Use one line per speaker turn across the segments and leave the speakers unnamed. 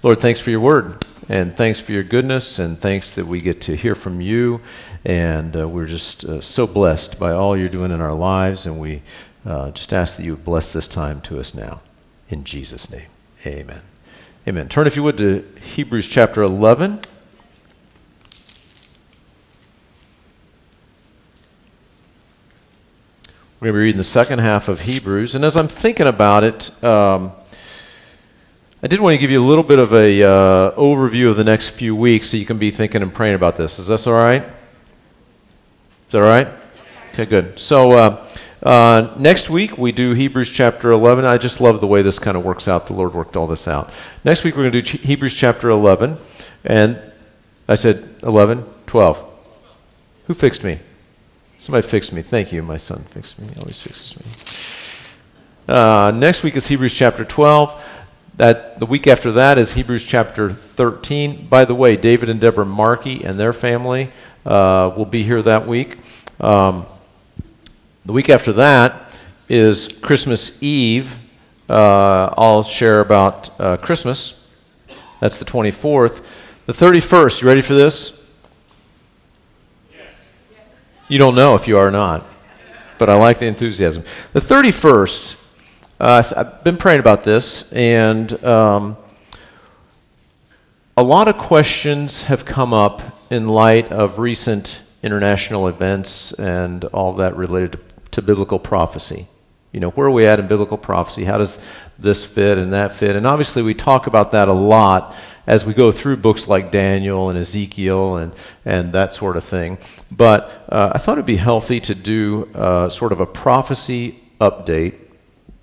Lord, thanks for your word, and thanks for your goodness, and thanks that we get to hear from you. And uh, we're just uh, so blessed by all you're doing in our lives, and we uh, just ask that you bless this time to us now. In Jesus' name, amen. Amen. Turn, if you would, to Hebrews chapter 11. We're going to be reading the second half of Hebrews. And as I'm thinking about it, um, I did want to give you a little bit of a uh, overview of the next few weeks so you can be thinking and praying about this. Is this all right? Is that all right? Okay, good. So uh, uh, next week we do Hebrews chapter 11. I just love the way this kind of works out. The Lord worked all this out. Next week we're going to do Hebrews chapter 11. And I said 11, 12. Who fixed me? Somebody fixed me. Thank you. My son fixed me. He always fixes me. Uh, next week is Hebrews chapter 12. That the week after that is Hebrews chapter 13. By the way, David and Deborah Markey and their family uh, will be here that week. Um, the week after that is Christmas Eve. Uh, I'll share about uh, Christmas. That's the 24th. The 31st, you ready for this? Yes. You don't know if you are or not, but I like the enthusiasm. The 31st uh, I've been praying about this, and um, a lot of questions have come up in light of recent international events and all that related to, to biblical prophecy. You know, where are we at in biblical prophecy? How does this fit and that fit? And obviously, we talk about that a lot as we go through books like Daniel and Ezekiel and, and that sort of thing. But uh, I thought it'd be healthy to do uh, sort of a prophecy update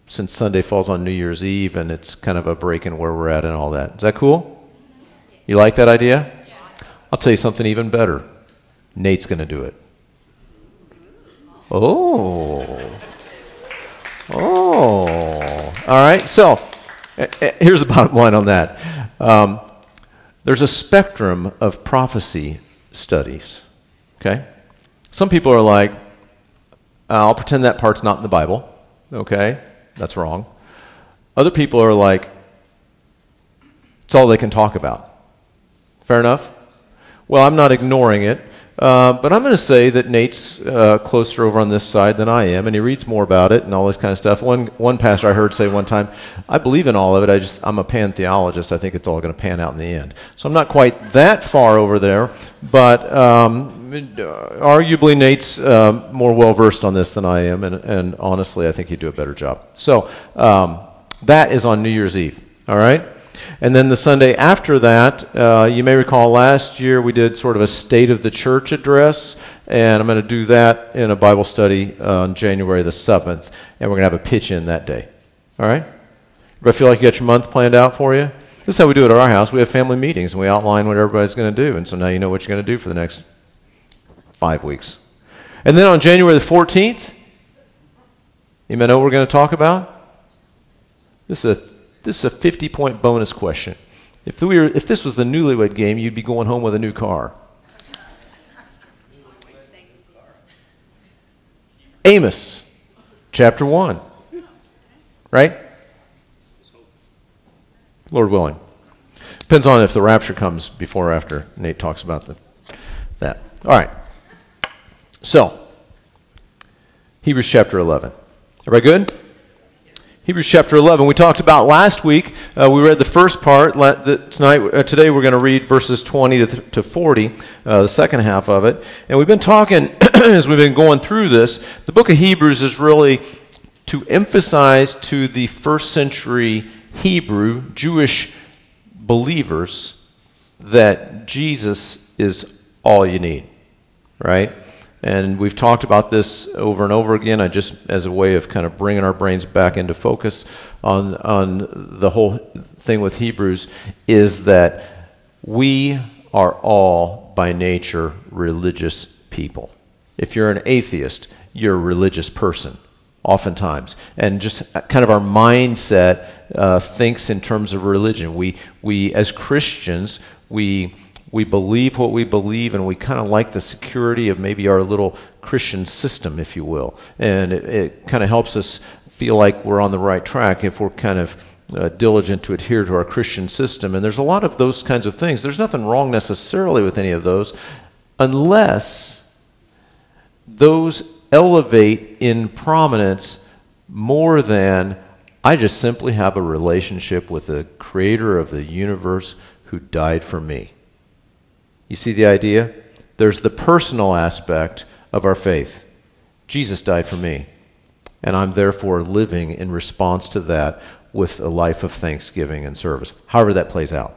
since Sunday falls on New Year's Eve and it's kind of a break in where we're at and all that. Is that cool? You like that idea? I'll tell you something even better. Nate's going to do it. Oh. Oh. All right. So here's the bottom line on that. Um, there's a spectrum of prophecy studies. Okay? Some people are like, I'll pretend that part's not in the Bible. Okay? That's wrong. Other people are like, it's all they can talk about. Fair enough? Well, I'm not ignoring it, uh, but I'm going to say that Nate's uh, closer over on this side than I am, and he reads more about it and all this kind of stuff. One, one pastor I heard say one time, I believe in all of it, I just, I'm a pantheologist. I think it's all going to pan out in the end. So I'm not quite that far over there, but um, arguably Nate's uh, more well versed on this than I am, and, and, honestly, I think he'd do a better job. So um, that is on New Year's Eve, all right? And then the Sunday after that, uh, you may recall last year we did sort of a State of the Church address, and I'm going to do that in a Bible study on January the 7th, and we're going to have a pitch in that day, all right? I feel like you got your month planned out for you? This is how we do it at our house. We have family meetings, and we outline what everybody's going to do, and so now you know what you're going to do for the next five weeks. And then on January the 14th, you may know what we're going to talk about? This is a, this is a 50 point bonus question. If, we were, if this was the newlywed game, you'd be going home with a new car. Amos, chapter 1. Right? Lord willing. Depends on if the rapture comes before or after Nate talks about the, that. All right. So, Hebrews chapter 11. Everybody good? Hebrews chapter 11. We talked about last week. Uh, we read the first part. Tonight, uh, today, we're going to read verses 20 to, to 40, uh, the second half of it. And we've been talking as we've been going through this. The book of Hebrews is really to emphasize to the first century Hebrew Jewish believers that Jesus is all you need, right? And we've talked about this over and over again. I just, as a way of kind of bringing our brains back into focus on, on the whole thing with Hebrews, is that we are all by nature religious people. If you're an atheist, you're a religious person, oftentimes. And just kind of our mindset uh, thinks in terms of religion. We, we as Christians, we we believe what we believe and we kind of like the security of maybe our little Christian system, if you will. And it, it kind of helps us feel like we're on the right track if we're kind of uh, diligent to adhere to our Christian system. And there's a lot of those kinds of things. There's nothing wrong necessarily with any of those unless those elevate in prominence more than I just simply have a relationship with the creator of the universe who died for me. You see the idea? There's the personal aspect of our faith. Jesus died for me, and I'm therefore living in response to that with a life of thanksgiving and service, however that plays out.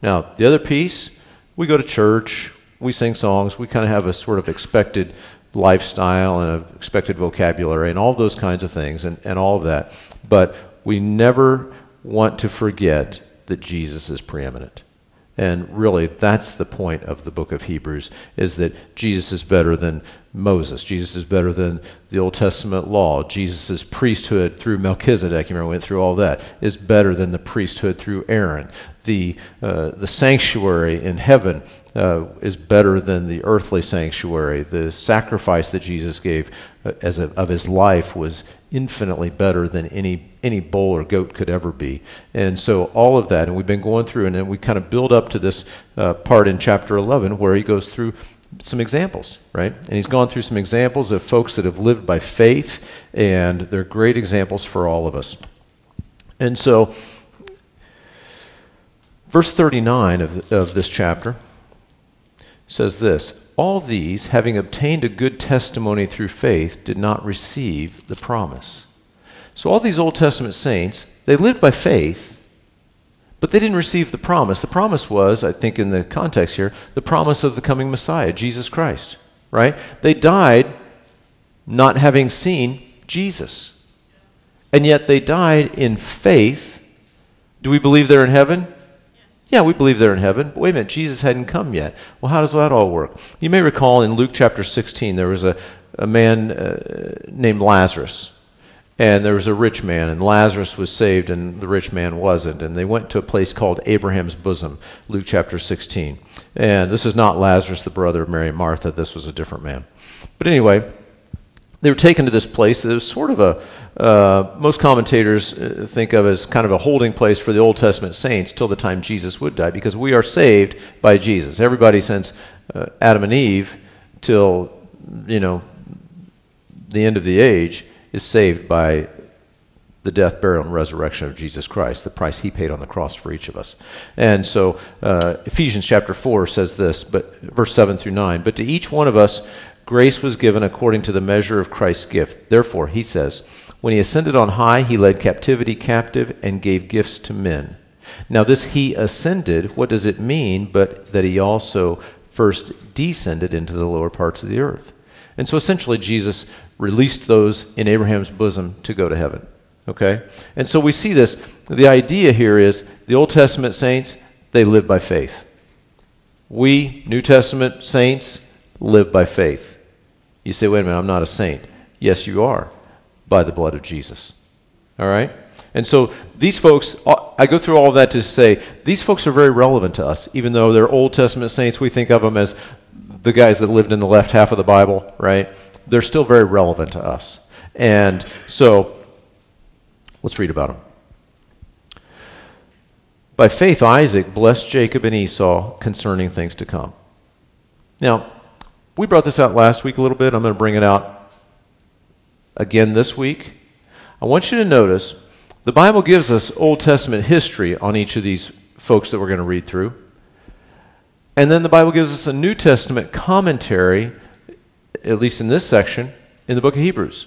Now, the other piece, we go to church, we sing songs, we kind of have a sort of expected lifestyle and an expected vocabulary and all those kinds of things and, and all of that. But we never want to forget that Jesus is preeminent. And really, that's the point of the book of Hebrews, is that Jesus is better than Moses. Jesus is better than the Old Testament law. Jesus' priesthood through Melchizedek, you remember, went through all that, is better than the priesthood through Aaron. The, uh, the sanctuary in heaven uh, is better than the earthly sanctuary. The sacrifice that Jesus gave uh, as a, of his life was infinitely better than any any bull or goat could ever be. And so all of that, and we've been going through, and then we kind of build up to this uh, part in chapter 11 where he goes through some examples, right? And he's gone through some examples of folks that have lived by faith, and they're great examples for all of us. And so, verse 39 of, of this chapter says this All these, having obtained a good testimony through faith, did not receive the promise. So, all these Old Testament saints, they lived by faith, but they didn't receive the promise. The promise was, I think, in the context here, the promise of the coming Messiah, Jesus Christ, right? They died not having seen Jesus. And yet they died in faith. Do we believe they're in heaven? Yeah, we believe they're in heaven. But wait a minute, Jesus hadn't come yet. Well, how does that all work? You may recall in Luke chapter 16, there was a, a man uh, named Lazarus. And there was a rich man, and Lazarus was saved, and the rich man wasn't. And they went to a place called Abraham's bosom, Luke chapter 16. And this is not Lazarus, the brother of Mary and Martha. This was a different man. But anyway, they were taken to this place. It was sort of a, uh, most commentators uh, think of as kind of a holding place for the Old Testament saints till the time Jesus would die, because we are saved by Jesus. Everybody since uh, Adam and Eve till, you know, the end of the age is saved by the death, burial, and resurrection of Jesus Christ, the price he paid on the cross for each of us. And so uh, Ephesians chapter 4 says this, but verse 7 through 9, but to each one of us grace was given according to the measure of Christ's gift. Therefore, he says, when he ascended on high, he led captivity captive and gave gifts to men. Now, this he ascended, what does it mean but that he also first descended into the lower parts of the earth? And so essentially, Jesus released those in Abraham's bosom to go to heaven. Okay? And so we see this. The idea here is the Old Testament saints, they live by faith. We, New Testament saints, live by faith. You say, wait a minute, I'm not a saint. Yes, you are, by the blood of Jesus. All right? And so these folks, uh, I go through all that to say these folks are very relevant to us, even though they're Old Testament saints. We think of them as the guys that lived in the left half of the Bible, right? they're still very relevant to us. And so let's read about them. By faith, Isaac blessed Jacob and Esau concerning things to come. Now, we brought this out last week a little bit. I'm going to bring it out again this week. I want you to notice the Bible gives us Old Testament history on each of these folks that we're going to read through. And then the Bible gives us a New Testament commentary at least in this section, in the book of Hebrews.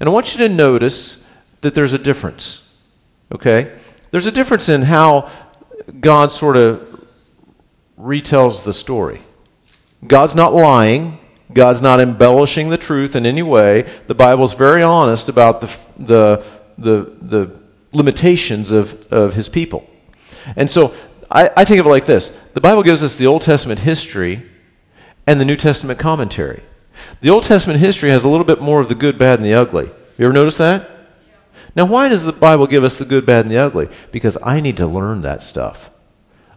And I want you to notice that there's a difference. Okay? There's a difference in how God sort of retells the story. God's not lying. God's not embellishing the truth in any way. The Bible's very honest about the, the, the, the limitations of, of his people. And so I, I think of it like this the Bible gives us the Old Testament history and the New Testament commentary. The Old Testament history has a little bit more of the good, bad, and the ugly. You ever notice that? Now, why does the Bible give us the good, bad, and the ugly? Because I need to learn that stuff.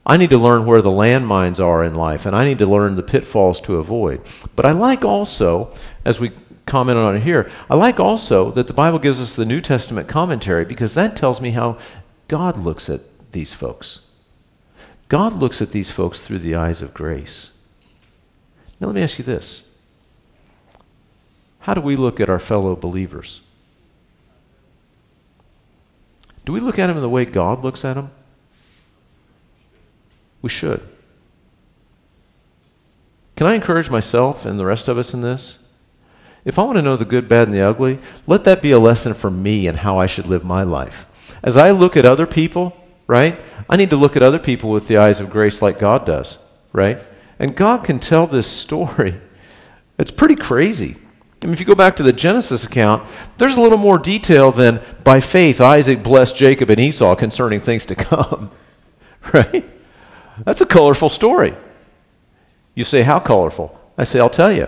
I need to learn where the landmines are in life, and I need to learn the pitfalls to avoid. But I like also, as we comment on it here. I like also that the Bible gives us the New Testament commentary because that tells me how God looks at these folks. God looks at these folks through the eyes of grace. Now, let me ask you this How do we look at our fellow believers? Do we look at them in the way God looks at them? We should. Can I encourage myself and the rest of us in this? If I want to know the good, bad, and the ugly, let that be a lesson for me and how I should live my life. As I look at other people, right, I need to look at other people with the eyes of grace like God does, right? And God can tell this story. It's pretty crazy. I mean, if you go back to the Genesis account, there's a little more detail than by faith Isaac blessed Jacob and Esau concerning things to come, right? That's a colorful story. You say, How colorful? I say, I'll tell you.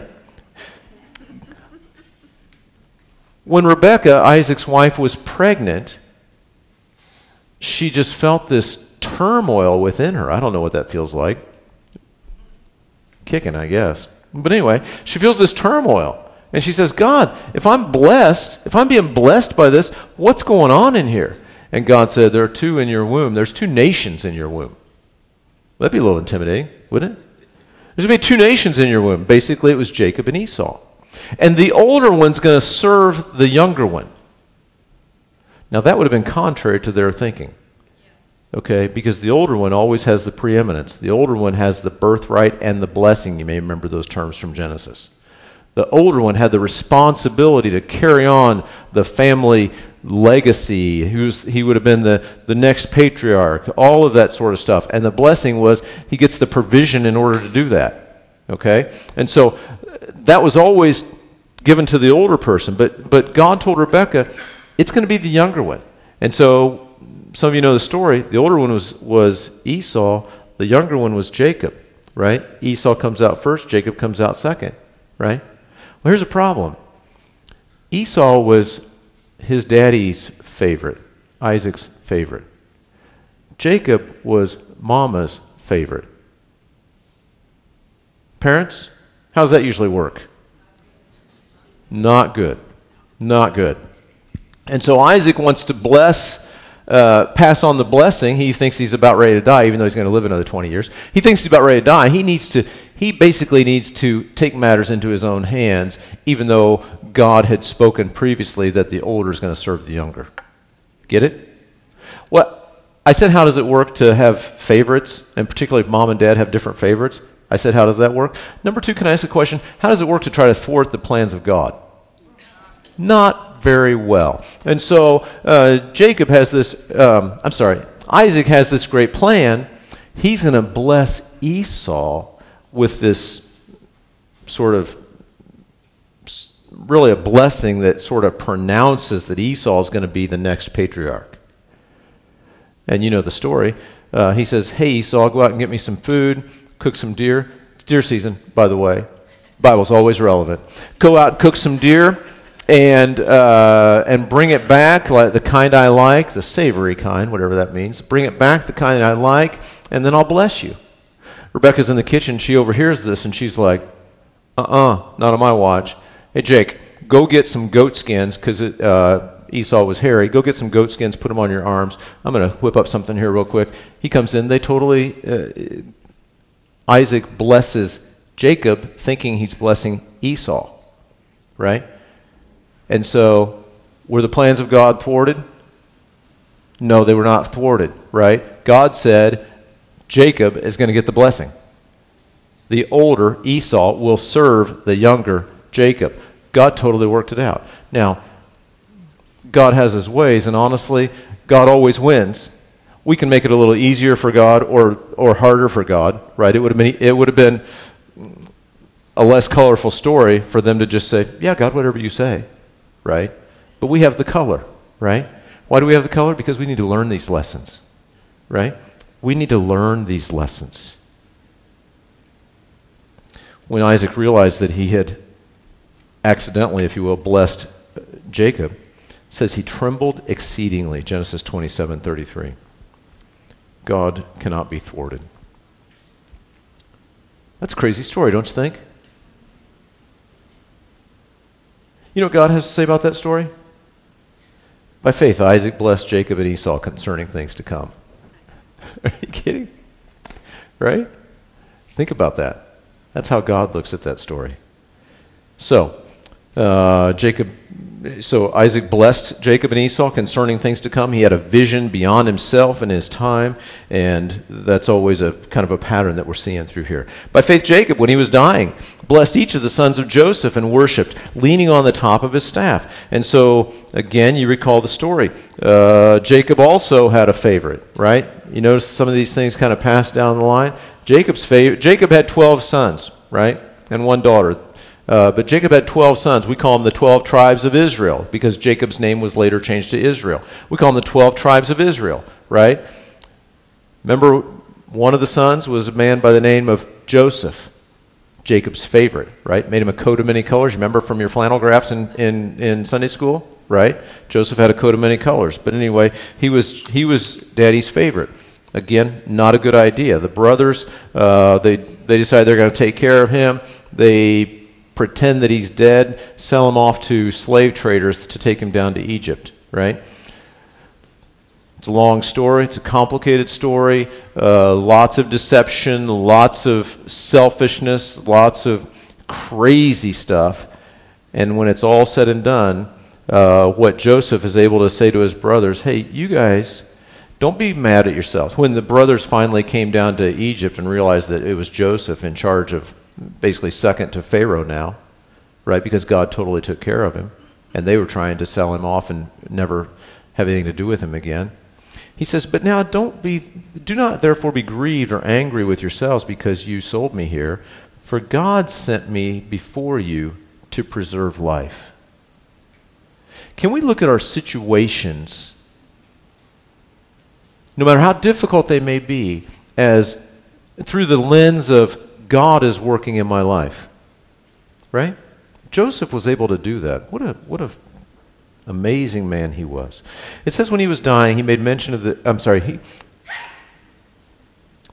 When Rebecca, Isaac's wife, was pregnant, she just felt this turmoil within her. I don't know what that feels like. Kicking, I guess. But anyway, she feels this turmoil. And she says, God, if I'm blessed, if I'm being blessed by this, what's going on in here? And God said, There are two in your womb. There's two nations in your womb. That'd be a little intimidating, wouldn't it? There's going to be two nations in your womb. Basically, it was Jacob and Esau. And the older one's going to serve the younger one. Now, that would have been contrary to their thinking. Okay, because the older one always has the preeminence. The older one has the birthright and the blessing. You may remember those terms from Genesis. The older one had the responsibility to carry on the family legacy. Was, he would have been the, the next patriarch, all of that sort of stuff. And the blessing was he gets the provision in order to do that. Okay? And so that was always given to the older person. But, but God told Rebecca, it's going to be the younger one. And so some of you know the story. The older one was, was Esau, the younger one was Jacob, right? Esau comes out first, Jacob comes out second, right? Well, here's a problem Esau was his daddy's favorite, Isaac's favorite. Jacob was mama's favorite. Parents, how does that usually work? Not good. Not good. And so Isaac wants to bless, uh, pass on the blessing. He thinks he's about ready to die, even though he's going to live another 20 years. He thinks he's about ready to die. He needs to, he basically needs to take matters into his own hands, even though God had spoken previously that the older is going to serve the younger. Get it? Well, I said, how does it work to have favorites, and particularly if mom and dad have different favorites? I said, how does that work? Number two, can I ask a question? How does it work to try to thwart the plans of God? Not very well. And so uh, Jacob has this, um, I'm sorry, Isaac has this great plan. He's going to bless Esau with this sort of really a blessing that sort of pronounces that Esau is going to be the next patriarch. And you know the story. Uh, he says, Hey, Esau, go out and get me some food, cook some deer. It's deer season, by the way. Bible's always relevant. Go out and cook some deer and, uh, and bring it back, like the kind I like, the savory kind, whatever that means. Bring it back, the kind I like, and then I'll bless you. Rebecca's in the kitchen. She overhears this and she's like, uh uh-uh, uh, not on my watch. Hey, Jake, go get some goat skins because uh, Esau was hairy. Go get some goat skins, put them on your arms. I'm going to whip up something here real quick. He comes in. They totally, uh, Isaac blesses Jacob thinking he's blessing Esau, right? And so, were the plans of God thwarted? No, they were not thwarted, right? God said, Jacob is going to get the blessing. The older Esau will serve the younger Jacob. God totally worked it out. Now, God has his ways, and honestly, God always wins. We can make it a little easier for God or, or harder for God, right? It would have been, it would have been a less colorful story for them to just say, Yeah, God, whatever you say, right? But we have the color, right? Why do we have the color? Because we need to learn these lessons, right? We need to learn these lessons. When Isaac realized that he had accidentally, if you will, blessed Jacob, says he trembled exceedingly. Genesis 27 33. God cannot be thwarted. That's a crazy story, don't you think? You know what God has to say about that story? By faith, Isaac blessed Jacob and Esau concerning things to come. Are you kidding? Right? Think about that. That's how God looks at that story. So, uh, Jacob so Isaac blessed Jacob and Esau concerning things to come. He had a vision beyond himself and his time, and that's always a kind of a pattern that we're seeing through here. By faith, Jacob, when he was dying, blessed each of the sons of Joseph and worshipped, leaning on the top of his staff. And so, again, you recall the story. Uh, Jacob also had a favorite, right? You notice some of these things kind of passed down the line. Jacob's favorite. Jacob had twelve sons, right, and one daughter. Uh, but Jacob had 12 sons. We call them the 12 tribes of Israel because Jacob's name was later changed to Israel. We call them the 12 tribes of Israel, right? Remember, one of the sons was a man by the name of Joseph, Jacob's favorite, right? Made him a coat of many colors. Remember from your flannel graphs in, in, in Sunday school, right? Joseph had a coat of many colors. But anyway, he was, he was daddy's favorite. Again, not a good idea. The brothers, uh, they, they decide they're going to take care of him. They pretend that he's dead, sell him off to slave traders to take him down to Egypt, right? It's a long story, it's a complicated story, uh, lots of deception, lots of selfishness, lots of crazy stuff. And when it's all said and done, uh, what Joseph is able to say to his brothers hey, you guys, don't be mad at yourselves. When the brothers finally came down to Egypt and realized that it was Joseph in charge of basically second to Pharaoh now, right? Because God totally took care of him. And they were trying to sell him off and never have anything to do with him again. He says, But now don't be, do not therefore be grieved or angry with yourselves because you sold me here, for God sent me before you to preserve life. Can we look at our situations, no matter how difficult they may be, as through the lens of God is working in my life. Right? Joseph was able to do that. What a what a amazing man he was. It says when he was dying, he made mention of the I'm sorry, he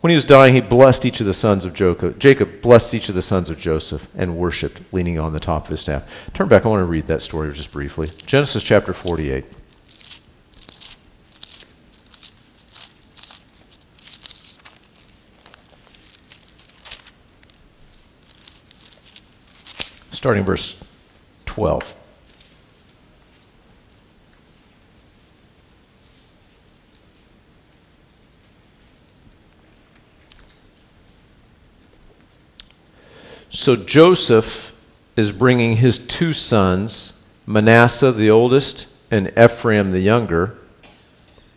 when he was dying, he blessed each of the sons of Jacob. Jacob blessed each of the sons of Joseph and worshiped, leaning on the top of his staff. Turn back. I want to read that story just briefly. Genesis chapter 48. Starting verse 12. So Joseph is bringing his two sons, Manasseh the oldest and Ephraim the younger,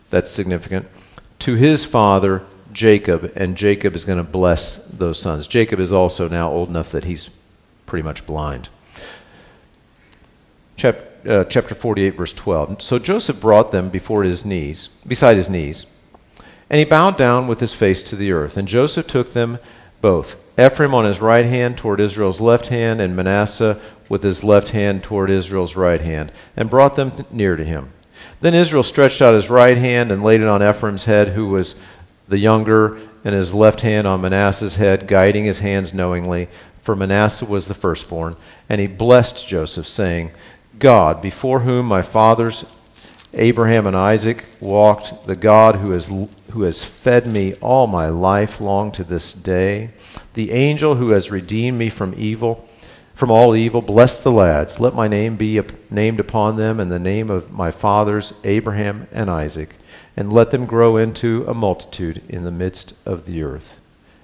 that's significant, to his father Jacob, and Jacob is going to bless those sons. Jacob is also now old enough that he's pretty much blind. Chapter, uh, chapter 48, verse 12. So Joseph brought them before his knees, beside his knees, and he bowed down with his face to the earth. And Joseph took them both, Ephraim on his right hand toward Israel's left hand, and Manasseh with his left hand toward Israel's right hand, and brought them near to him. Then Israel stretched out his right hand and laid it on Ephraim's head, who was the younger, and his left hand on Manasseh's head, guiding his hands knowingly for Manasseh was the firstborn, and he blessed Joseph, saying, God, before whom my fathers Abraham and Isaac walked, the God who has, who has fed me all my life long to this day, the angel who has redeemed me from evil, from all evil, bless the lads. Let my name be named upon them and the name of my fathers Abraham and Isaac, and let them grow into a multitude in the midst of the earth.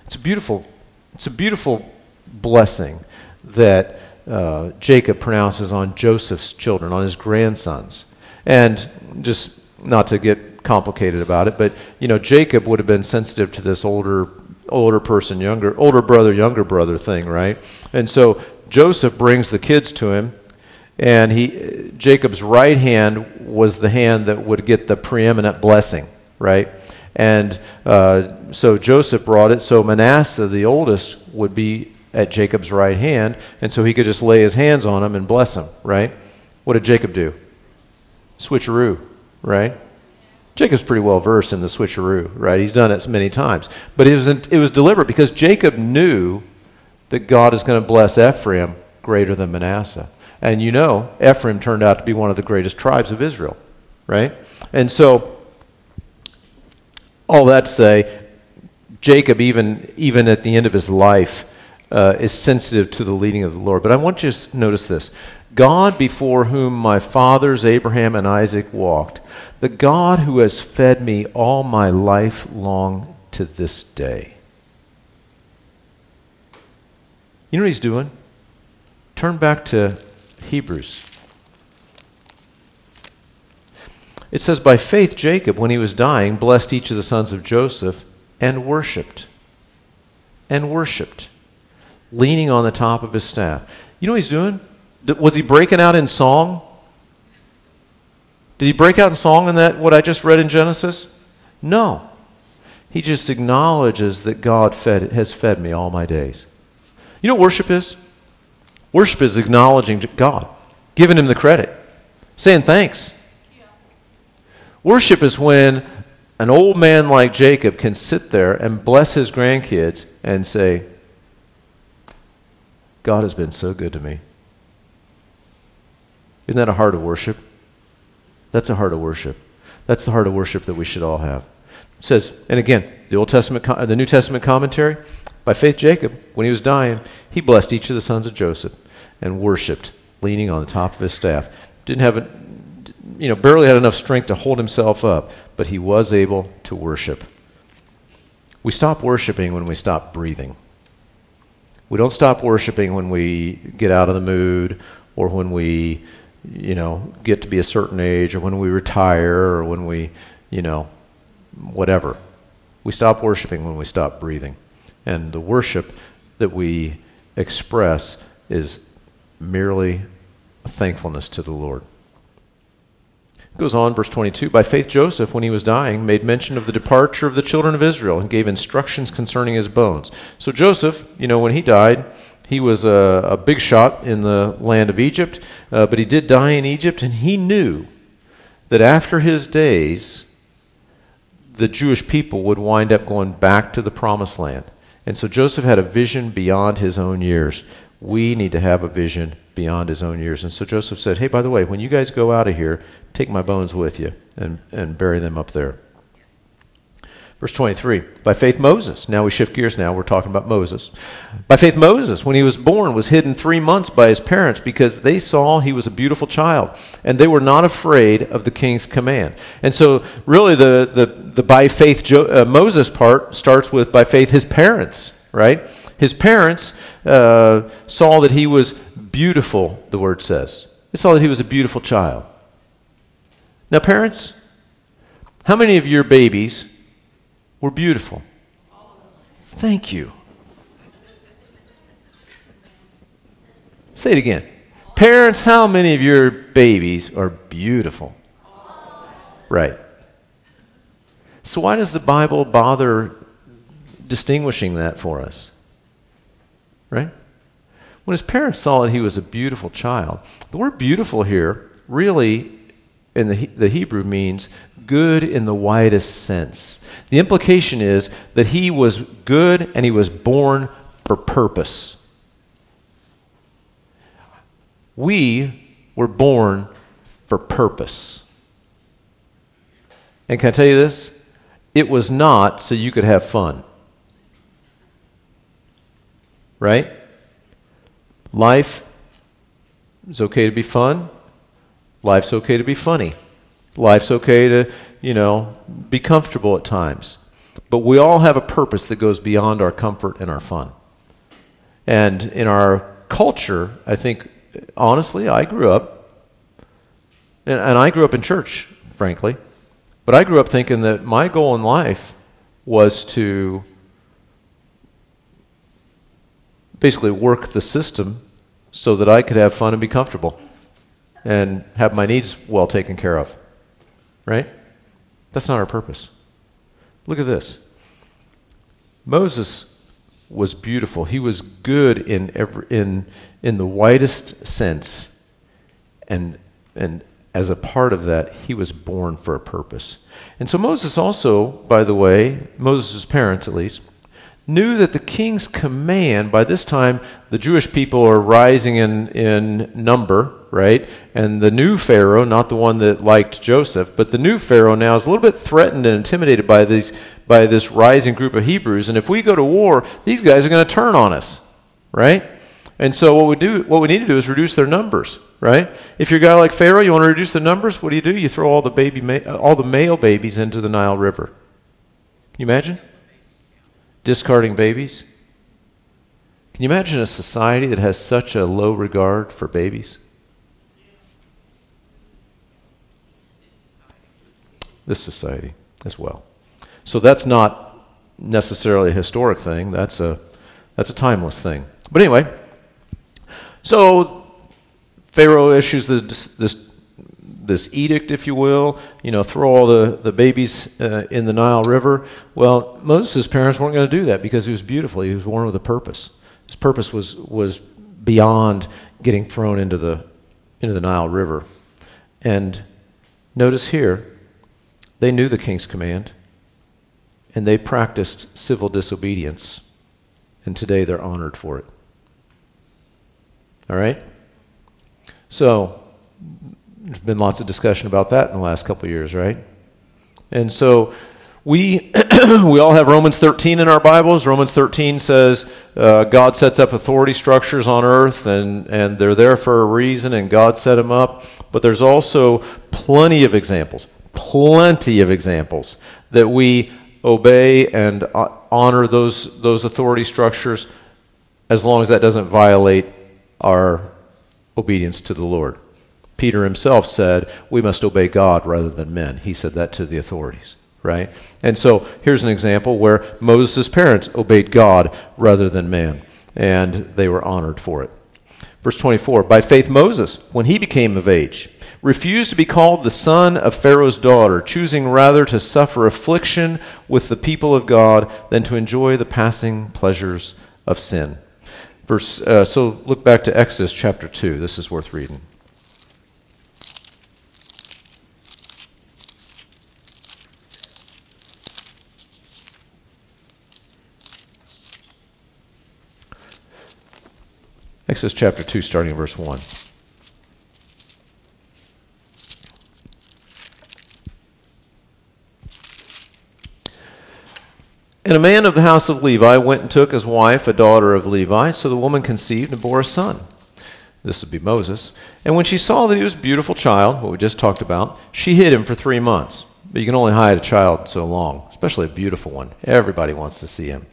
It's a beautiful, it's a beautiful blessing that uh, Jacob pronounces on Joseph's children, on his grandsons. And just not to get complicated about it, but you know, Jacob would have been sensitive to this older older person, younger older brother, younger brother thing, right? And so Joseph brings the kids to him, and he Jacob's right hand was the hand that would get the preeminent blessing, right? And uh, so Joseph brought it. So Manasseh, the oldest, would be at Jacob's right hand, and so he could just lay his hands on him and bless him, right? What did Jacob do? Switcheroo, right? Jacob's pretty well versed in the switcheroo, right? He's done it many times. But it was, it was deliberate because Jacob knew that God is going to bless Ephraim greater than Manasseh. And you know, Ephraim turned out to be one of the greatest tribes of Israel, right? And so, all that to say, Jacob, even, even at the end of his life, uh, is sensitive to the leading of the Lord. But I want you to notice this God before whom my fathers Abraham and Isaac walked, the God who has fed me all my life long to this day. You know what he's doing? Turn back to Hebrews. It says, By faith, Jacob, when he was dying, blessed each of the sons of Joseph and worshiped. And worshiped, leaning on the top of his staff. You know what he's doing? Was he breaking out in song? Did he break out in song in that, what I just read in Genesis? No. He just acknowledges that God fed, has fed me all my days. You know what worship is? Worship is acknowledging God, giving Him the credit, saying thanks. Worship is when an old man like Jacob can sit there and bless his grandkids and say, God has been so good to me. Isn't that a heart of worship? That's a heart of worship. That's the heart of worship that we should all have. It says, and again, the Old Testament, the New Testament commentary, by faith, Jacob, when he was dying, he blessed each of the sons of Joseph and worshipped, leaning on the top of his staff. Didn't have, a, you know, barely had enough strength to hold himself up, but he was able to worship. We stop worshiping when we stop breathing. We don't stop worshiping when we get out of the mood or when we, you know, get to be a certain age or when we retire or when we, you know, whatever. We stop worshiping when we stop breathing. And the worship that we express is merely thankfulness to the Lord. Goes on, verse 22 By faith, Joseph, when he was dying, made mention of the departure of the children of Israel and gave instructions concerning his bones. So, Joseph, you know, when he died, he was a, a big shot in the land of Egypt, uh, but he did die in Egypt, and he knew that after his days, the Jewish people would wind up going back to the promised land. And so Joseph had a vision beyond his own years. We need to have a vision beyond his own years. And so Joseph said, Hey, by the way, when you guys go out of here, take my bones with you and, and bury them up there. Verse 23 By faith, Moses. Now we shift gears now. We're talking about Moses. By faith, Moses, when he was born, was hidden three months by his parents because they saw he was a beautiful child and they were not afraid of the king's command. And so, really, the, the, the by faith jo- uh, Moses part starts with by faith his parents, right? His parents uh, saw that he was beautiful, the word says. They saw that he was a beautiful child. Now, parents, how many of your babies were beautiful. Thank you. Say it again. Parents, how many of your babies are beautiful? Right. So, why does the Bible bother distinguishing that for us? Right? When his parents saw that he was a beautiful child, the word beautiful here really in the, the Hebrew means good in the widest sense. The implication is that he was good and he was born for purpose. We were born for purpose. And can I tell you this? It was not so you could have fun. Right? Life is okay to be fun. Life's okay to be funny. Life's okay to, you know, be comfortable at times. But we all have a purpose that goes beyond our comfort and our fun. And in our culture, I think, honestly, I grew up, and, and I grew up in church, frankly, but I grew up thinking that my goal in life was to basically work the system so that I could have fun and be comfortable and have my needs well taken care of right? That's not our purpose. Look at this. Moses was beautiful. He was good in every, in in the widest sense. And and as a part of that, he was born for a purpose. And so Moses also, by the way, Moses' parents at least, knew that the king's command, by this time, the Jewish people are rising in, in number, right? And the new Pharaoh, not the one that liked Joseph, but the new Pharaoh now is a little bit threatened and intimidated by, these, by this rising group of Hebrews. And if we go to war, these guys are going to turn on us, right? And so what we do, what we need to do is reduce their numbers, right? If you're a guy like Pharaoh, you want to reduce the numbers. What do you do? You throw all the baby, all the male babies into the Nile River. Can you imagine? Discarding babies. Can you imagine a society that has such a low regard for babies? This society as well. So that's not necessarily a historic thing. That's a that's a timeless thing. But anyway, so Pharaoh issues this, this, this edict, if you will, you know, throw all the, the babies uh, in the Nile River. Well, Moses' parents weren't going to do that because he was beautiful. He was born with a purpose. His purpose was, was beyond getting thrown into the, into the Nile River. And notice here, they knew the king's command, and they practiced civil disobedience, and today they're honored for it. All right? So, there's been lots of discussion about that in the last couple years, right? And so, we, we all have Romans 13 in our Bibles. Romans 13 says uh, God sets up authority structures on earth, and, and they're there for a reason, and God set them up. But there's also plenty of examples, plenty of examples that we obey and honor those, those authority structures as long as that doesn't violate our obedience to the Lord. Peter himself said, We must obey God rather than men. He said that to the authorities, right? And so here's an example where Moses' parents obeyed God rather than man, and they were honored for it. Verse 24 By faith, Moses, when he became of age, refused to be called the son of Pharaoh's daughter, choosing rather to suffer affliction with the people of God than to enjoy the passing pleasures of sin. Verse, uh, so look back to Exodus chapter 2. This is worth reading. Exodus chapter 2, starting in verse 1. And a man of the house of Levi went and took as wife a daughter of Levi. So the woman conceived and bore a son. This would be Moses. And when she saw that he was a beautiful child, what we just talked about, she hid him for three months. But you can only hide a child so long, especially a beautiful one. Everybody wants to see him.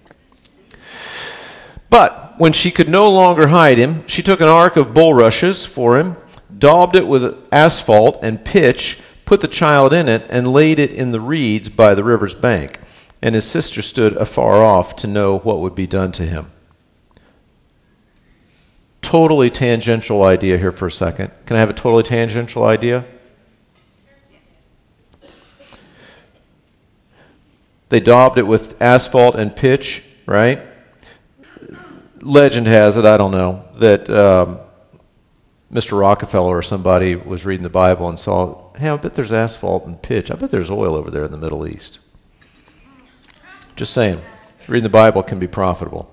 But when she could no longer hide him, she took an ark of bulrushes for him, daubed it with asphalt and pitch, put the child in it, and laid it in the reeds by the river's bank and his sister stood afar off to know what would be done to him. Totally tangential idea here for a second. Can I have a totally tangential idea? They daubed it with asphalt and pitch, right? Legend has it, I don't know, that um, Mr. Rockefeller or somebody was reading the Bible and saw, hey, I bet there's asphalt and pitch. I bet there's oil over there in the Middle East. Just saying. Reading the Bible can be profitable.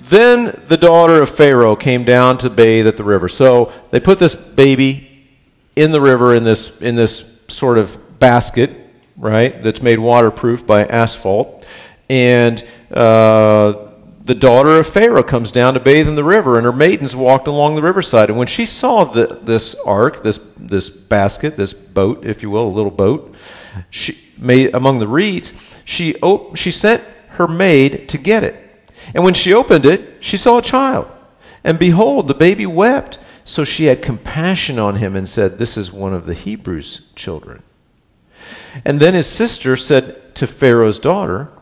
Then the daughter of Pharaoh came down to bathe at the river. So they put this baby in the river in this, in this sort of basket, right, that's made waterproof by asphalt. And uh, the daughter of Pharaoh comes down to bathe in the river, and her maidens walked along the riverside. And when she saw the, this ark, this, this basket, this boat, if you will, a little boat, she made among the reeds, she, op- she sent her maid to get it. And when she opened it, she saw a child. And behold, the baby wept. So she had compassion on him and said, This is one of the Hebrews' children. And then his sister said to Pharaoh's daughter,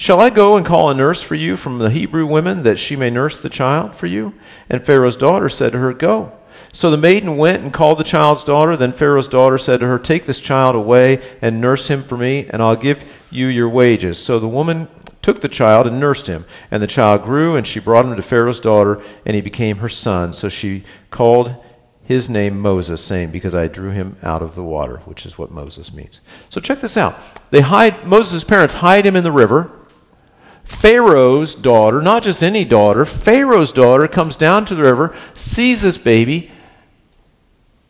Shall I go and call a nurse for you from the Hebrew women that she may nurse the child for you? And Pharaoh's daughter said to her, Go. So the maiden went and called the child's daughter. Then Pharaoh's daughter said to her, Take this child away and nurse him for me, and I'll give you your wages. So the woman took the child and nursed him. And the child grew, and she brought him to Pharaoh's daughter, and he became her son. So she called his name Moses, saying, Because I drew him out of the water, which is what Moses means. So check this out. They hide, Moses' parents hide him in the river. Pharaoh's daughter, not just any daughter, Pharaoh's daughter comes down to the river, sees this baby,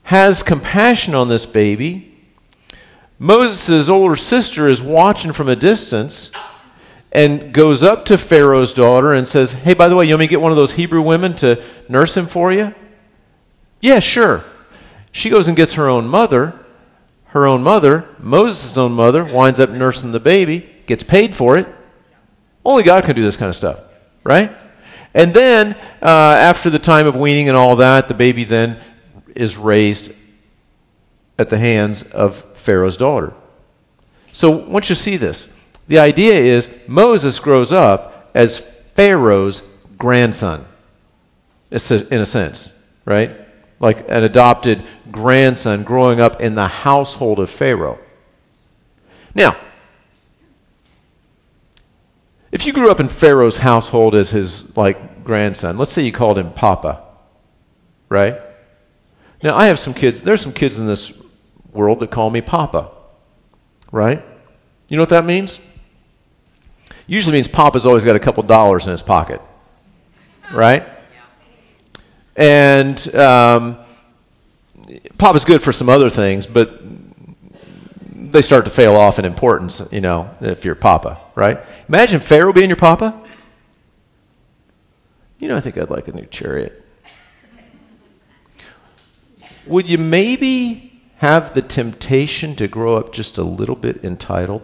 has compassion on this baby. Moses' older sister is watching from a distance and goes up to Pharaoh's daughter and says, Hey, by the way, you want me to get one of those Hebrew women to nurse him for you? Yeah, sure. She goes and gets her own mother. Her own mother, Moses' own mother, winds up nursing the baby, gets paid for it. Only God can do this kind of stuff, right? And then, uh, after the time of weaning and all that, the baby then is raised at the hands of Pharaoh's daughter. So, once you see this, the idea is Moses grows up as Pharaoh's grandson, in a sense, right? Like an adopted grandson growing up in the household of Pharaoh. Now, if you grew up in Pharaoh's household as his like grandson, let's say you called him Papa, right? Now, I have some kids, there's some kids in this world that call me Papa, right? You know what that means? Usually means Papa's always got a couple dollars in his pocket, right? And um, Papa's good for some other things, but they start to fail off in importance, you know, if you're Papa, right? Imagine Pharaoh being your Papa. You know, I think I'd like a new chariot would you maybe have the temptation to grow up just a little bit entitled?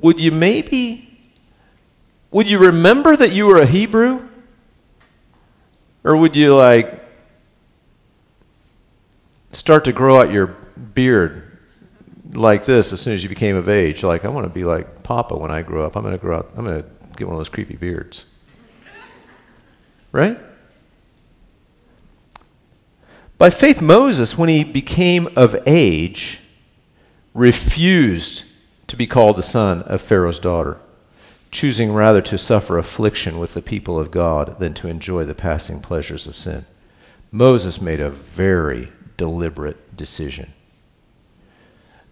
Would you maybe, would you remember that you were a Hebrew? Or would you like start to grow out your beard like this as soon as you became of age? Like, I want to be like Papa when I grow up. I'm going to grow up, I'm going to get one of those creepy beards. Right? By faith, Moses, when he became of age, refused to be called the son of Pharaoh's daughter, choosing rather to suffer affliction with the people of God than to enjoy the passing pleasures of sin. Moses made a very deliberate decision.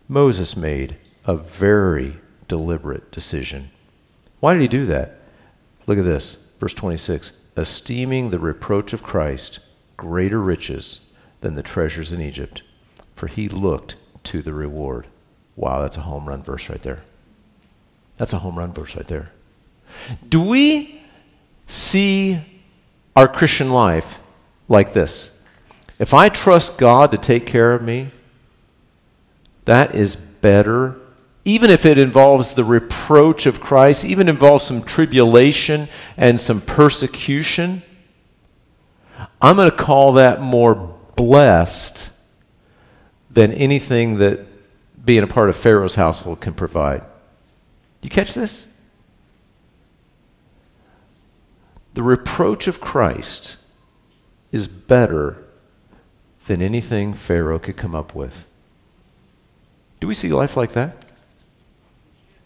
Moses made a very deliberate decision. Why did he do that? Look at this, verse 26 esteeming the reproach of Christ greater riches than the treasures in Egypt, for he looked to the reward. Wow, that's a home run verse right there. That's a home run verse right there. Do we see our Christian life like this? If I trust God to take care of me, that is better. Even if it involves the reproach of Christ, even involves some tribulation and some persecution, I'm going to call that more blessed than anything that being a part of Pharaoh's household can provide. You catch this? The reproach of Christ is better than anything Pharaoh could come up with. Do we see life like that?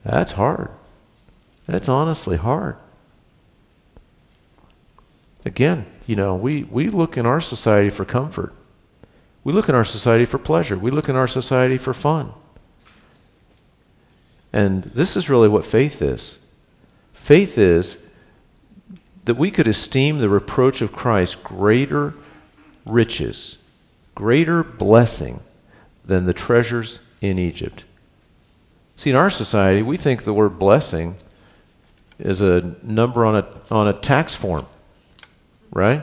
That's hard. That's honestly hard. Again, you know, we, we look in our society for comfort. We look in our society for pleasure. We look in our society for fun. And this is really what faith is. Faith is that we could esteem the reproach of Christ greater riches, greater blessing than the treasures in Egypt. See, in our society, we think the word blessing is a number on a, on a tax form, right?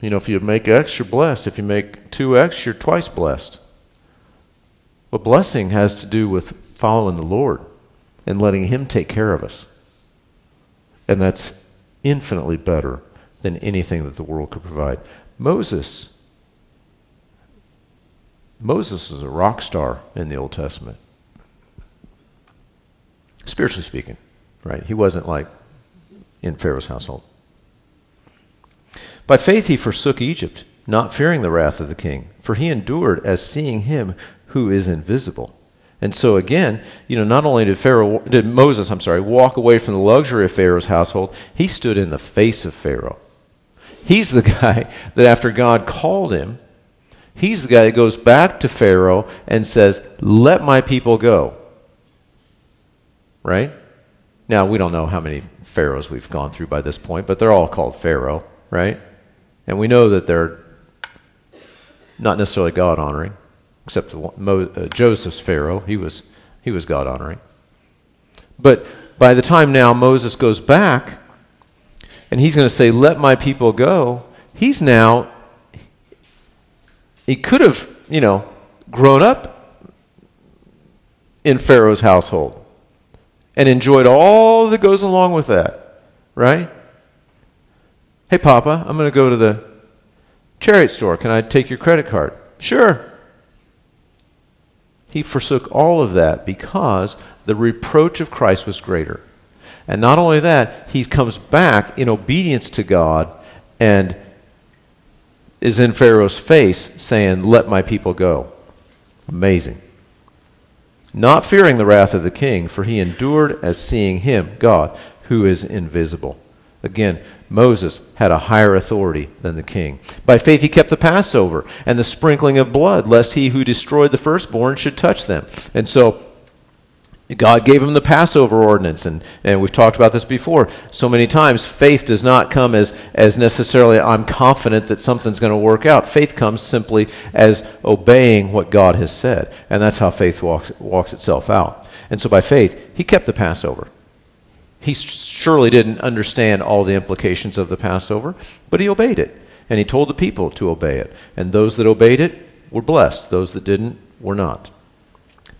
You know, if you make X, you're blessed. If you make 2X, you're twice blessed. But blessing has to do with following the Lord and letting Him take care of us. And that's infinitely better than anything that the world could provide. Moses, Moses is a rock star in the Old Testament. Spiritually speaking, right? He wasn't like in Pharaoh's household. By faith he forsook Egypt, not fearing the wrath of the king, for he endured as seeing him who is invisible. And so again, you know, not only did Pharaoh did Moses, I'm sorry, walk away from the luxury of Pharaoh's household, he stood in the face of Pharaoh. He's the guy that after God called him, he's the guy that goes back to Pharaoh and says, "Let my people go." right? Now, we don't know how many pharaohs we've gone through by this point, but they're all called Pharaoh, right? And we know that they're not necessarily God honoring, except uh, Joseph's Pharaoh. He was, he was God honoring. But by the time now Moses goes back and he's going to say, Let my people go, he's now, he could have, you know, grown up in Pharaoh's household and enjoyed all that goes along with that, right? Hey, Papa, I'm going to go to the chariot store. Can I take your credit card? Sure. He forsook all of that because the reproach of Christ was greater. And not only that, he comes back in obedience to God and is in Pharaoh's face saying, Let my people go. Amazing. Not fearing the wrath of the king, for he endured as seeing him, God, who is invisible. Again, Moses had a higher authority than the king. By faith, he kept the Passover and the sprinkling of blood, lest he who destroyed the firstborn should touch them. And so, God gave him the Passover ordinance, and, and we've talked about this before so many times. Faith does not come as, as necessarily, I'm confident that something's going to work out. Faith comes simply as obeying what God has said. And that's how faith walks, walks itself out. And so by faith, he kept the Passover. He surely didn't understand all the implications of the Passover, but he obeyed it. And he told the people to obey it. And those that obeyed it were blessed, those that didn't were not.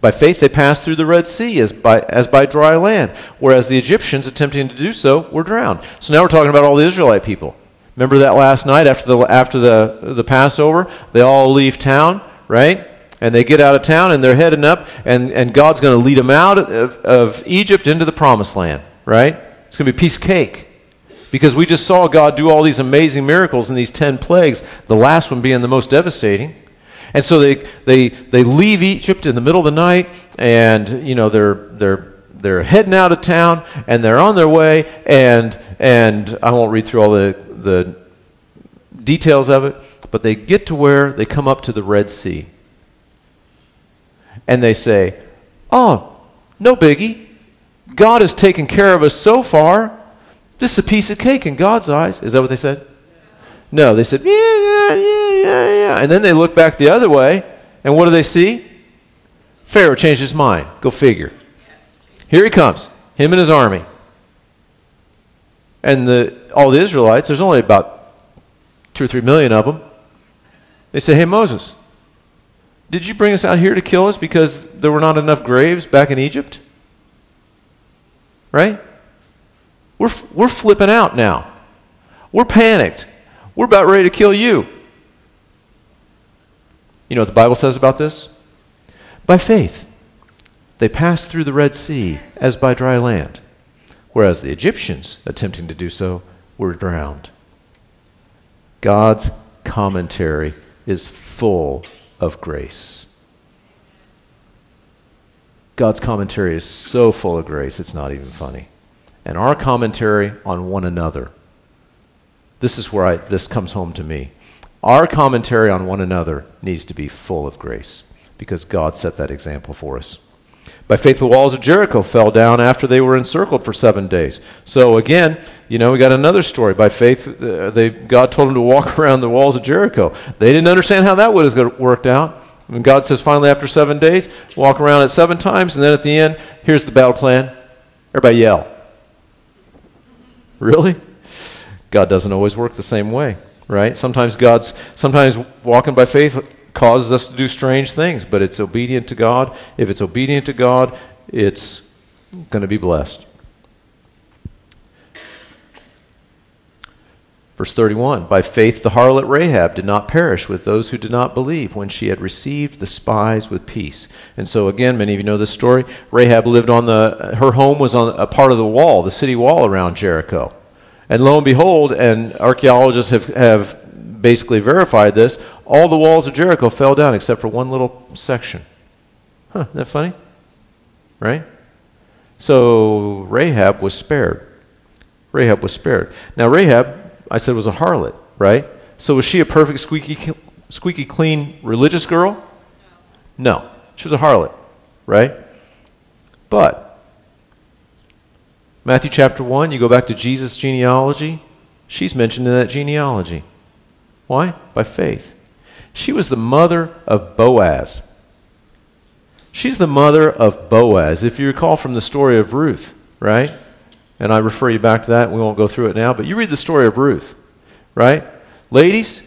By faith, they passed through the Red Sea as by, as by dry land, whereas the Egyptians, attempting to do so, were drowned. So now we're talking about all the Israelite people. Remember that last night after the, after the, the Passover? They all leave town, right? And they get out of town and they're heading up, and, and God's going to lead them out of, of Egypt into the promised land, right? It's going to be piece cake. Because we just saw God do all these amazing miracles in these 10 plagues, the last one being the most devastating. And so they, they, they leave Egypt in the middle of the night, and you know they're, they're, they're heading out of town, and they're on their way, and, and I won't read through all the, the details of it, but they get to where they come up to the Red Sea. And they say, Oh, no biggie. God has taken care of us so far. This is a piece of cake in God's eyes. Is that what they said? No, they said, yeah, yeah, yeah, yeah, yeah. And then they look back the other way, and what do they see? Pharaoh changed his mind. Go figure. Here he comes, him and his army. And the, all the Israelites, there's only about two or three million of them. They say, Hey, Moses, did you bring us out here to kill us because there were not enough graves back in Egypt? Right? We're, we're flipping out now. We're panicked. We're about ready to kill you. You know what the Bible says about this? By faith, they passed through the Red Sea as by dry land, whereas the Egyptians, attempting to do so, were drowned. God's commentary is full of grace. God's commentary is so full of grace, it's not even funny. And our commentary on one another this is where I, this comes home to me. Our commentary on one another needs to be full of grace because God set that example for us. By faith, the walls of Jericho fell down after they were encircled for seven days. So again, you know, we got another story. By faith, uh, they, God told them to walk around the walls of Jericho. They didn't understand how that would have worked out. And God says, finally, after seven days, walk around it seven times, and then at the end, here's the battle plan. Everybody yell. Really? God doesn't always work the same way, right? Sometimes God's sometimes walking by faith causes us to do strange things, but it's obedient to God. If it's obedient to God, it's going to be blessed. Verse 31 By faith, the harlot Rahab did not perish with those who did not believe when she had received the spies with peace. And so, again, many of you know this story. Rahab lived on the, her home was on a part of the wall, the city wall around Jericho. And lo and behold, and archaeologists have, have basically verified this, all the walls of Jericho fell down except for one little section. Huh, isn't that funny? Right? So Rahab was spared. Rahab was spared. Now, Rahab, I said, was a harlot, right? So was she a perfect, squeaky, squeaky clean religious girl? No. She was a harlot, right? But Matthew chapter 1, you go back to Jesus' genealogy, she's mentioned in that genealogy. Why? By faith. She was the mother of Boaz. She's the mother of Boaz. If you recall from the story of Ruth, right? And I refer you back to that. We won't go through it now, but you read the story of Ruth, right? Ladies,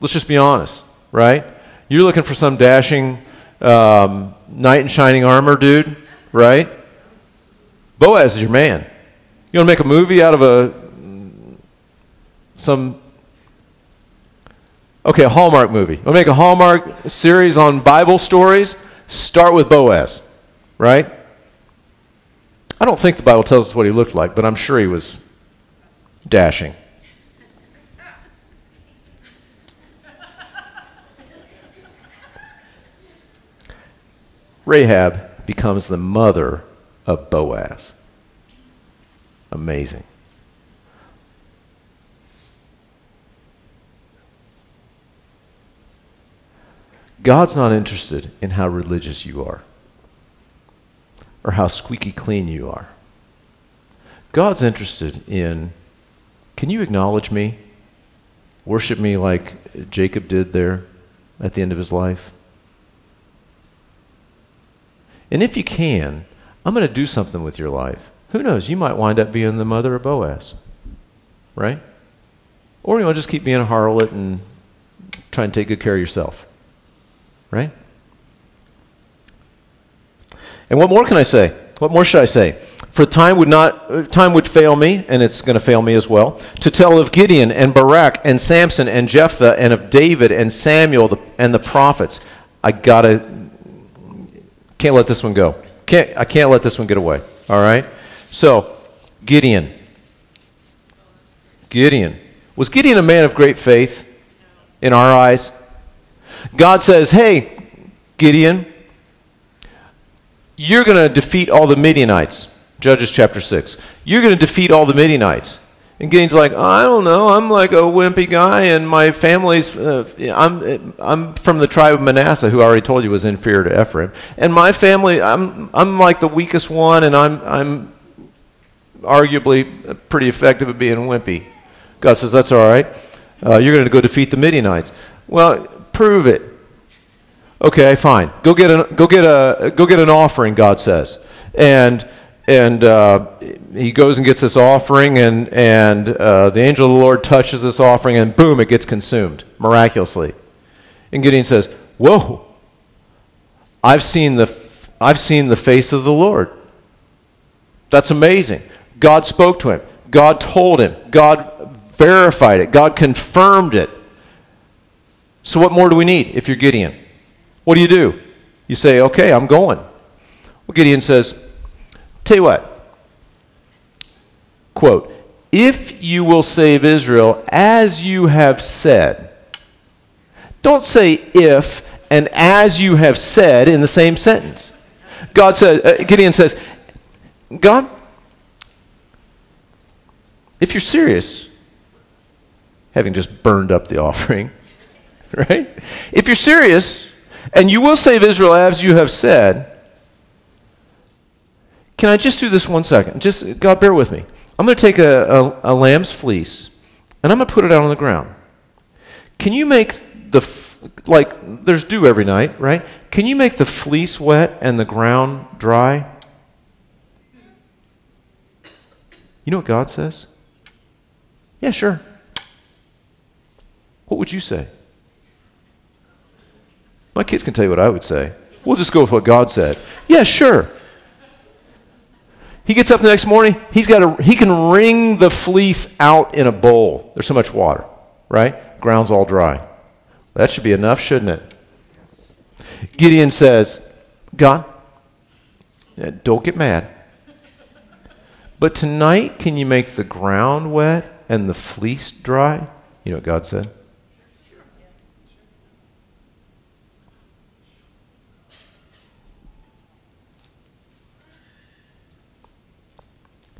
let's just be honest, right? You're looking for some dashing um, knight in shining armor dude, right? Boaz is your man. You want to make a movie out of a some okay, a Hallmark movie. Want to make a Hallmark series on Bible stories? Start with Boaz, right? I don't think the Bible tells us what he looked like, but I'm sure he was dashing. Rahab becomes the mother of Boaz. Amazing. God's not interested in how religious you are or how squeaky clean you are. God's interested in can you acknowledge me? Worship me like Jacob did there at the end of his life? And if you can, I'm going to do something with your life. Who knows? You might wind up being the mother of Boaz, right? Or you want to just keep being a harlot and try and take good care of yourself, right? And what more can I say? What more should I say? For time would not uh, time would fail me, and it's going to fail me as well, to tell of Gideon and Barak and Samson and Jephthah and of David and Samuel and the prophets. I gotta can't let this one go. Can't I can't let this one get away. All right. So Gideon. Gideon was Gideon a man of great faith in our eyes? God says, "Hey, Gideon, you're going to defeat all the Midianites. Judges chapter 6. You're going to defeat all the Midianites. And Gideon's like, I don't know. I'm like a wimpy guy, and my family's. Uh, I'm I'm from the tribe of Manasseh, who I already told you was inferior to Ephraim. And my family, I'm I'm like the weakest one, and I'm I'm arguably pretty effective at being wimpy. God says that's all right. Uh, you're going to go defeat the Midianites. Well, prove it. Okay, fine. Go get a, go get a go get an offering. God says, and and uh, he goes and gets this offering, and and uh, the angel of the Lord touches this offering, and boom, it gets consumed miraculously. And Gideon says, "Whoa! I've seen the I've seen the face of the Lord. That's amazing. God spoke to him. God told him. God verified it. God confirmed it. So what more do we need if you're Gideon?" What do you do? You say, okay, I'm going. Well, Gideon says, tell you what, quote, if you will save Israel as you have said. Don't say if and as you have said in the same sentence. God said, uh, Gideon says, God, if you're serious, having just burned up the offering, right? If you're serious, and you will save Israel as you have said. Can I just do this one second? Just, God, bear with me. I'm going to take a, a, a lamb's fleece and I'm going to put it out on the ground. Can you make the, like, there's dew every night, right? Can you make the fleece wet and the ground dry? You know what God says? Yeah, sure. What would you say? My kids can tell you what I would say. We'll just go with what God said. Yeah, sure. He gets up the next morning, he's got a, he can wring the fleece out in a bowl. There's so much water, right? Ground's all dry. That should be enough, shouldn't it? Gideon says, God, eh, don't get mad. But tonight, can you make the ground wet and the fleece dry? You know what God said?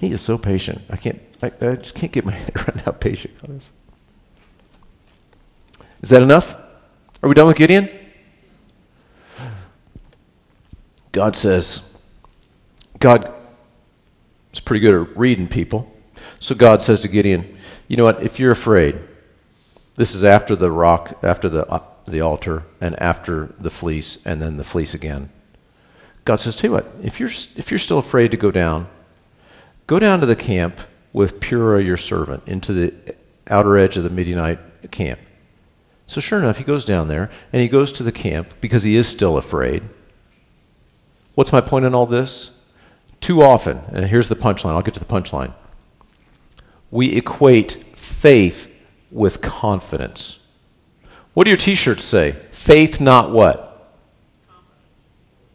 He is so patient. I can't, I, I just can't get my head around how patient God is. Is that enough? Are we done with Gideon? God says, God, is pretty good at reading people. So God says to Gideon, You know what? If you're afraid, this is after the rock, after the, uh, the altar, and after the fleece, and then the fleece again. God says, Tell you what, if you're, if you're still afraid to go down, go down to the camp with Purah, your servant, into the outer edge of the Midianite camp. So, sure enough, he goes down there and he goes to the camp because he is still afraid. What's my point in all this? Too often, and here's the punchline, I'll get to the punchline. We equate faith with confidence. What do your t shirts say? Faith, not what?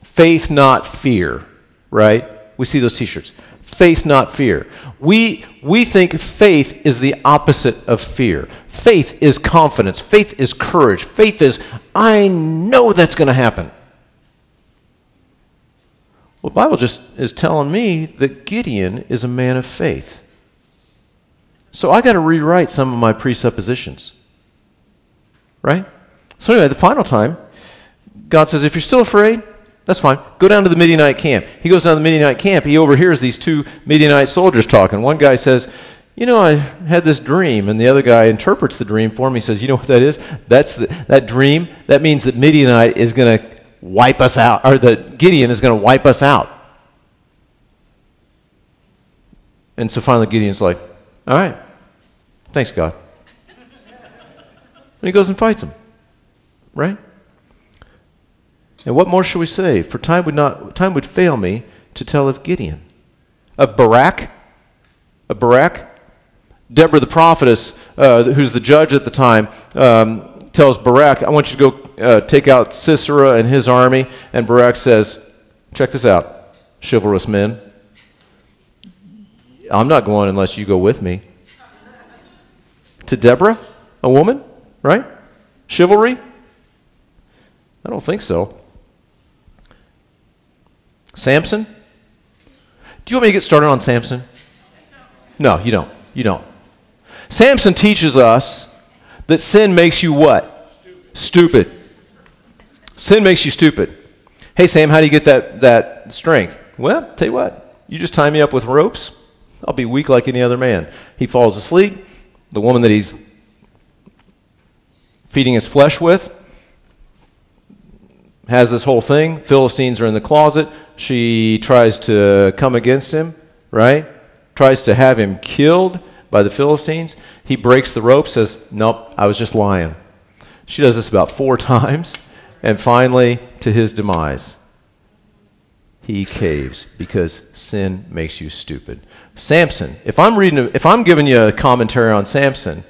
Faith, not fear, right? We see those t shirts. Faith, not fear. We, we think faith is the opposite of fear. Faith is confidence. Faith is courage. Faith is, I know that's going to happen. Well, the Bible just is telling me that Gideon is a man of faith. So I got to rewrite some of my presuppositions. Right? So, anyway, the final time, God says, if you're still afraid, that's fine. Go down to the Midianite camp. He goes down to the Midianite camp. He overhears these two Midianite soldiers talking. One guy says, You know, I had this dream. And the other guy interprets the dream for him. He says, You know what that is? That's the, that dream. That means that Midianite is going to wipe us out, or that Gideon is going to wipe us out. And so finally, Gideon's like, All right, thanks, God. And he goes and fights him. Right? And what more shall we say? For time would not time would fail me to tell of Gideon, of Barak, of Barak. Deborah the prophetess, uh, who's the judge at the time, um, tells Barak, "I want you to go uh, take out Sisera and his army." And Barak says, "Check this out, chivalrous men. I'm not going unless you go with me." To Deborah, a woman, right? Chivalry? I don't think so. Samson? Do you want me to get started on Samson? No, you don't. You don't. Samson teaches us that sin makes you what? Stupid. stupid. Sin makes you stupid. Hey, Sam, how do you get that, that strength? Well, tell you what, you just tie me up with ropes. I'll be weak like any other man. He falls asleep. The woman that he's feeding his flesh with has this whole thing. Philistines are in the closet. She tries to come against him, right? Tries to have him killed by the Philistines. He breaks the rope, says, Nope, I was just lying. She does this about four times, and finally, to his demise, he caves because sin makes you stupid. Samson, if I'm reading, if I'm giving you a commentary on Samson,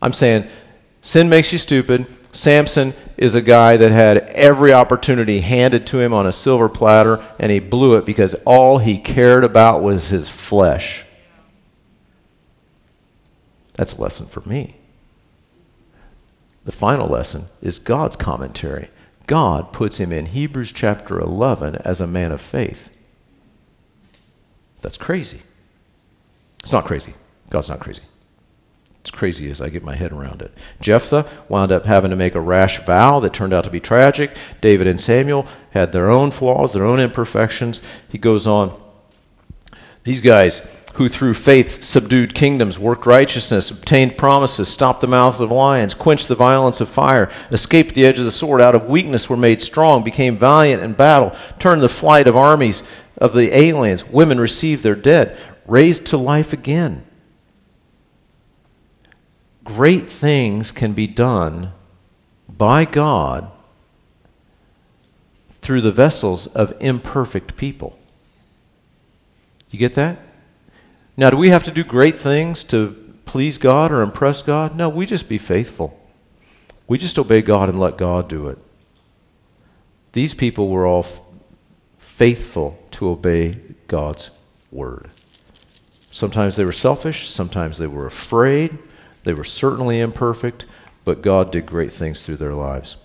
I'm saying sin makes you stupid, Samson is a guy that had every opportunity handed to him on a silver platter, and he blew it because all he cared about was his flesh. That's a lesson for me. The final lesson is God's commentary. God puts him in Hebrews chapter 11 as a man of faith. That's crazy. It's not crazy. God's not crazy. It's crazy as I get my head around it. Jephthah wound up having to make a rash vow that turned out to be tragic. David and Samuel had their own flaws, their own imperfections. He goes on. These guys who through faith subdued kingdoms, worked righteousness, obtained promises, stopped the mouths of lions, quenched the violence of fire, escaped the edge of the sword, out of weakness were made strong, became valiant in battle, turned the flight of armies of the aliens. Women received their dead, raised to life again great things can be done by God through the vessels of imperfect people. You get that? Now, do we have to do great things to please God or impress God? No, we just be faithful. We just obey God and let God do it. These people were all f- faithful to obey God's word. Sometimes they were selfish, sometimes they were afraid. They were certainly imperfect, but God did great things through their lives.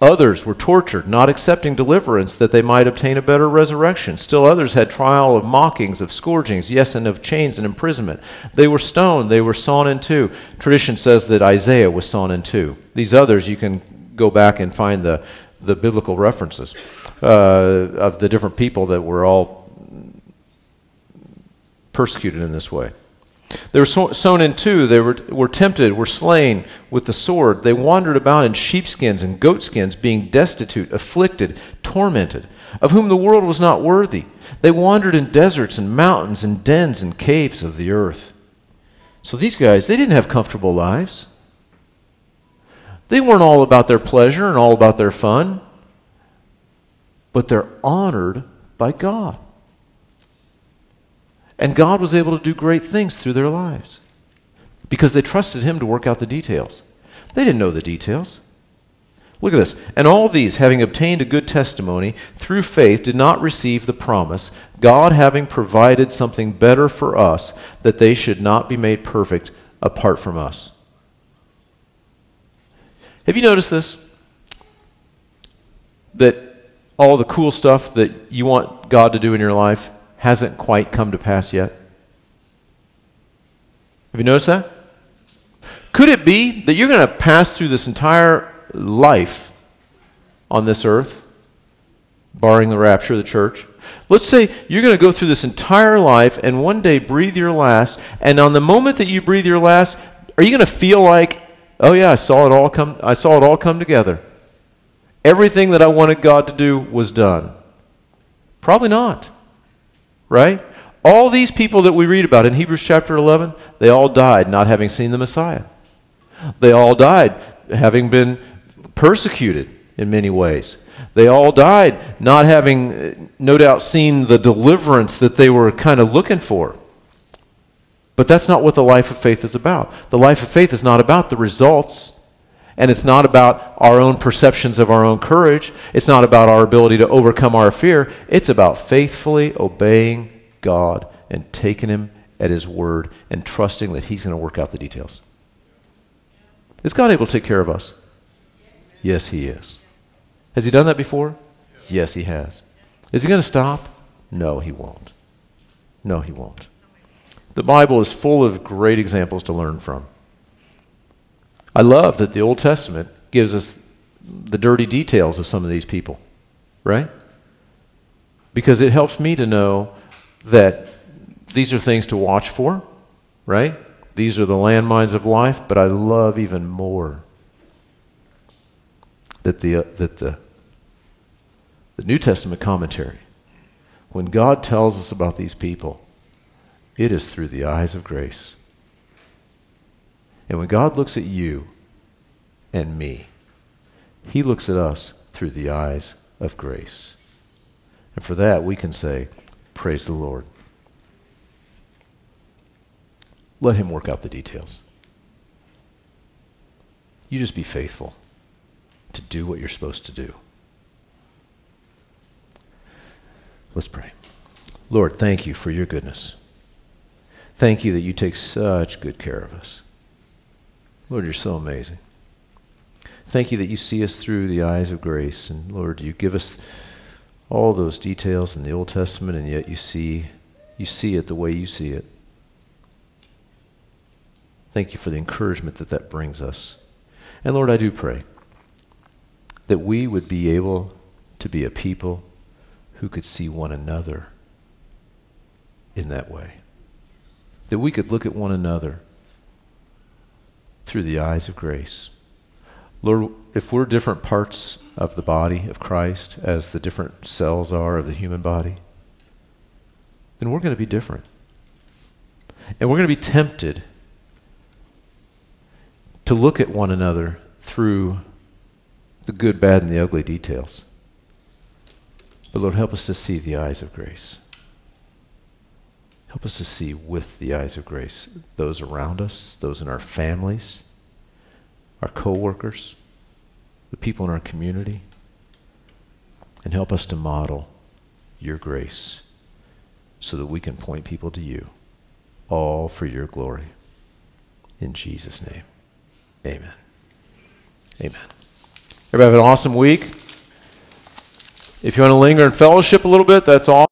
Others were tortured, not accepting deliverance that they might obtain a better resurrection. Still others had trial of mockings, of scourgings, yes, and of chains and imprisonment. They were stoned, they were sawn in two. Tradition says that Isaiah was sawn in two. These others, you can go back and find the, the biblical references uh, of the different people that were all persecuted in this way. They were so, sown in two. They were, were tempted, were slain with the sword. They wandered about in sheepskins and goatskins, being destitute, afflicted, tormented, of whom the world was not worthy. They wandered in deserts and mountains and dens and caves of the earth. So these guys, they didn't have comfortable lives. They weren't all about their pleasure and all about their fun, but they're honored by God. And God was able to do great things through their lives because they trusted Him to work out the details. They didn't know the details. Look at this. And all these, having obtained a good testimony through faith, did not receive the promise, God having provided something better for us, that they should not be made perfect apart from us. Have you noticed this? That all the cool stuff that you want God to do in your life hasn't quite come to pass yet? Have you noticed that? Could it be that you're going to pass through this entire life on this earth, barring the rapture of the church? Let's say you're going to go through this entire life and one day breathe your last, and on the moment that you breathe your last, are you going to feel like, oh yeah, I saw it all come I saw it all come together. Everything that I wanted God to do was done. Probably not right? All these people that we read about in Hebrews chapter 11, they all died not having seen the Messiah. They all died having been persecuted in many ways. They all died not having, uh, no doubt, seen the deliverance that they were kind of looking for. But that's not what the life of faith is about. The life of faith is not about the results, and it's not about our own perceptions of our own courage. It's not about our ability to overcome our fear. It's about faithfully obeying God and taking Him at His word and trusting that He's going to work out the details. Is God able to take care of us? Yes, He is. Has He done that before? Yes, He has. Is He going to stop? No, He won't. No, He won't. The Bible is full of great examples to learn from. I love that the Old Testament gives us the dirty details of some of these people, right? Because it helps me to know that these are things to watch for, right? These are the landmines of life, but I love even more that the, uh, that the, the New Testament commentary, when God tells us about these people, it is through the eyes of grace. And when God looks at you and me, He looks at us through the eyes of grace. And for that, we can say, Praise the Lord. Let Him work out the details. You just be faithful to do what you're supposed to do. Let's pray. Lord, thank you for your goodness. Thank you that you take such good care of us. Lord, you're so amazing. Thank you that you see us through the eyes of grace. And Lord, you give us all those details in the Old Testament, and yet you see, you see it the way you see it. Thank you for the encouragement that that brings us. And Lord, I do pray that we would be able to be a people who could see one another in that way. That we could look at one another through the eyes of grace. Lord, if we're different parts of the body of Christ as the different cells are of the human body, then we're going to be different. And we're going to be tempted to look at one another through the good, bad, and the ugly details. But Lord, help us to see the eyes of grace. Help us to see with the eyes of grace those around us, those in our families, our coworkers, the people in our community, and help us to model your grace so that we can point people to you, all for your glory. In Jesus' name, amen. Amen. Everybody have an awesome week. If you want to linger in fellowship a little bit, that's awesome.